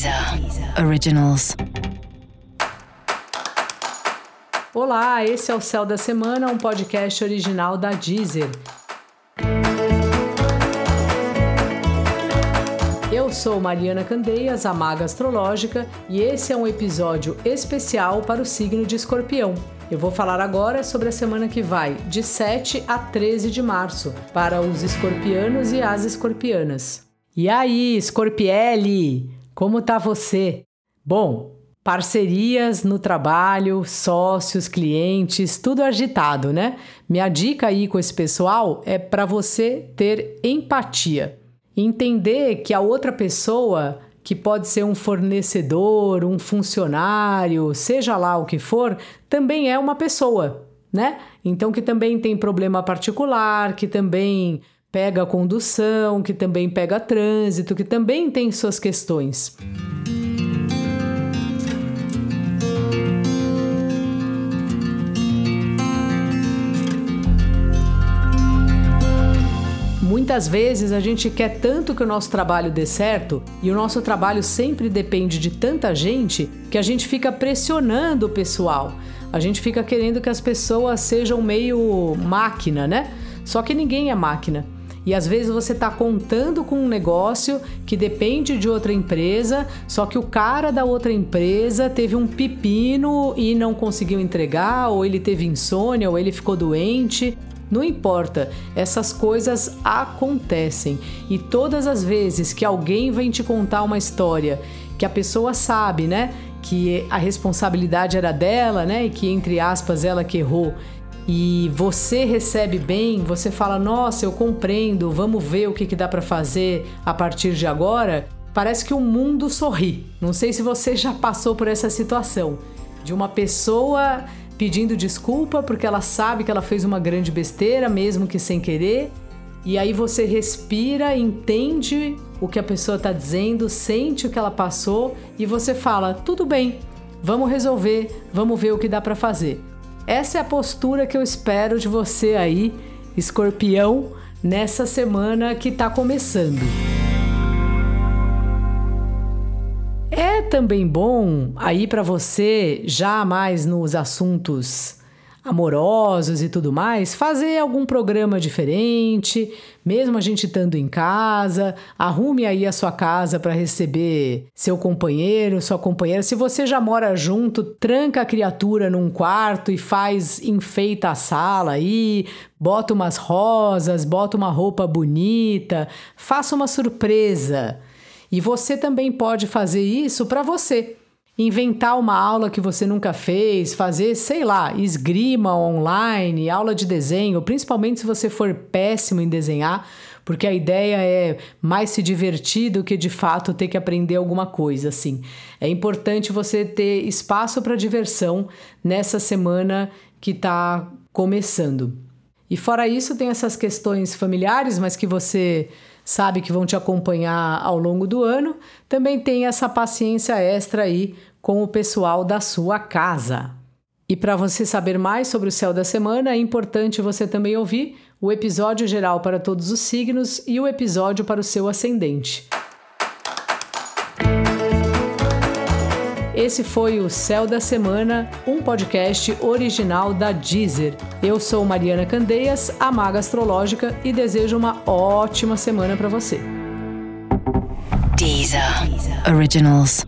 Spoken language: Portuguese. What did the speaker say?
Deezer Originals. Olá, esse é o Céu da Semana, um podcast original da Deezer. Eu sou Mariana Candeias, a maga astrológica, e esse é um episódio especial para o signo de Escorpião. Eu vou falar agora sobre a semana que vai, de 7 a 13 de março, para os escorpianos e as escorpianas. E aí, Escorpiele, como tá você? Bom, parcerias no trabalho, sócios, clientes, tudo agitado, né? Minha dica aí com esse pessoal é para você ter empatia. Entender que a outra pessoa, que pode ser um fornecedor, um funcionário, seja lá o que for, também é uma pessoa, né? Então que também tem problema particular, que também pega condução, que também pega trânsito, que também tem suas questões. Muitas vezes a gente quer tanto que o nosso trabalho dê certo e o nosso trabalho sempre depende de tanta gente que a gente fica pressionando o pessoal. A gente fica querendo que as pessoas sejam meio máquina, né? Só que ninguém é máquina. E às vezes você está contando com um negócio que depende de outra empresa, só que o cara da outra empresa teve um pepino e não conseguiu entregar, ou ele teve insônia, ou ele ficou doente. Não importa, essas coisas acontecem. E todas as vezes que alguém vem te contar uma história que a pessoa sabe, né? Que a responsabilidade era dela, né? E que, entre aspas, ela que errou e você recebe bem, você fala: Nossa, eu compreendo, vamos ver o que, que dá para fazer a partir de agora. Parece que o mundo sorri. Não sei se você já passou por essa situação de uma pessoa pedindo desculpa porque ela sabe que ela fez uma grande besteira, mesmo que sem querer. E aí você respira, entende o que a pessoa está dizendo, sente o que ela passou e você fala: tudo bem, vamos resolver, vamos ver o que dá para fazer. Essa é a postura que eu espero de você aí, escorpião, nessa semana que está começando. É também bom aí para você, já mais nos assuntos amorosos e tudo mais, fazer algum programa diferente, mesmo a gente estando em casa, arrume aí a sua casa para receber seu companheiro, sua companheira. Se você já mora junto, tranca a criatura num quarto e faz enfeita a sala aí, bota umas rosas, bota uma roupa bonita, faça uma surpresa. E você também pode fazer isso para você inventar uma aula que você nunca fez, fazer, sei lá, esgrima online, aula de desenho, principalmente se você for péssimo em desenhar, porque a ideia é mais se divertir do que de fato ter que aprender alguma coisa, assim. É importante você ter espaço para diversão nessa semana que está começando. E fora isso, tem essas questões familiares, mas que você sabe que vão te acompanhar ao longo do ano. Também tem essa paciência extra aí com o pessoal da sua casa. E para você saber mais sobre o céu da semana, é importante você também ouvir o episódio geral para todos os signos e o episódio para o seu ascendente. Esse foi o Céu da Semana, um podcast original da Deezer. Eu sou Mariana Candeias, a maga astrológica, e desejo uma ótima semana para você. Deezer Originals.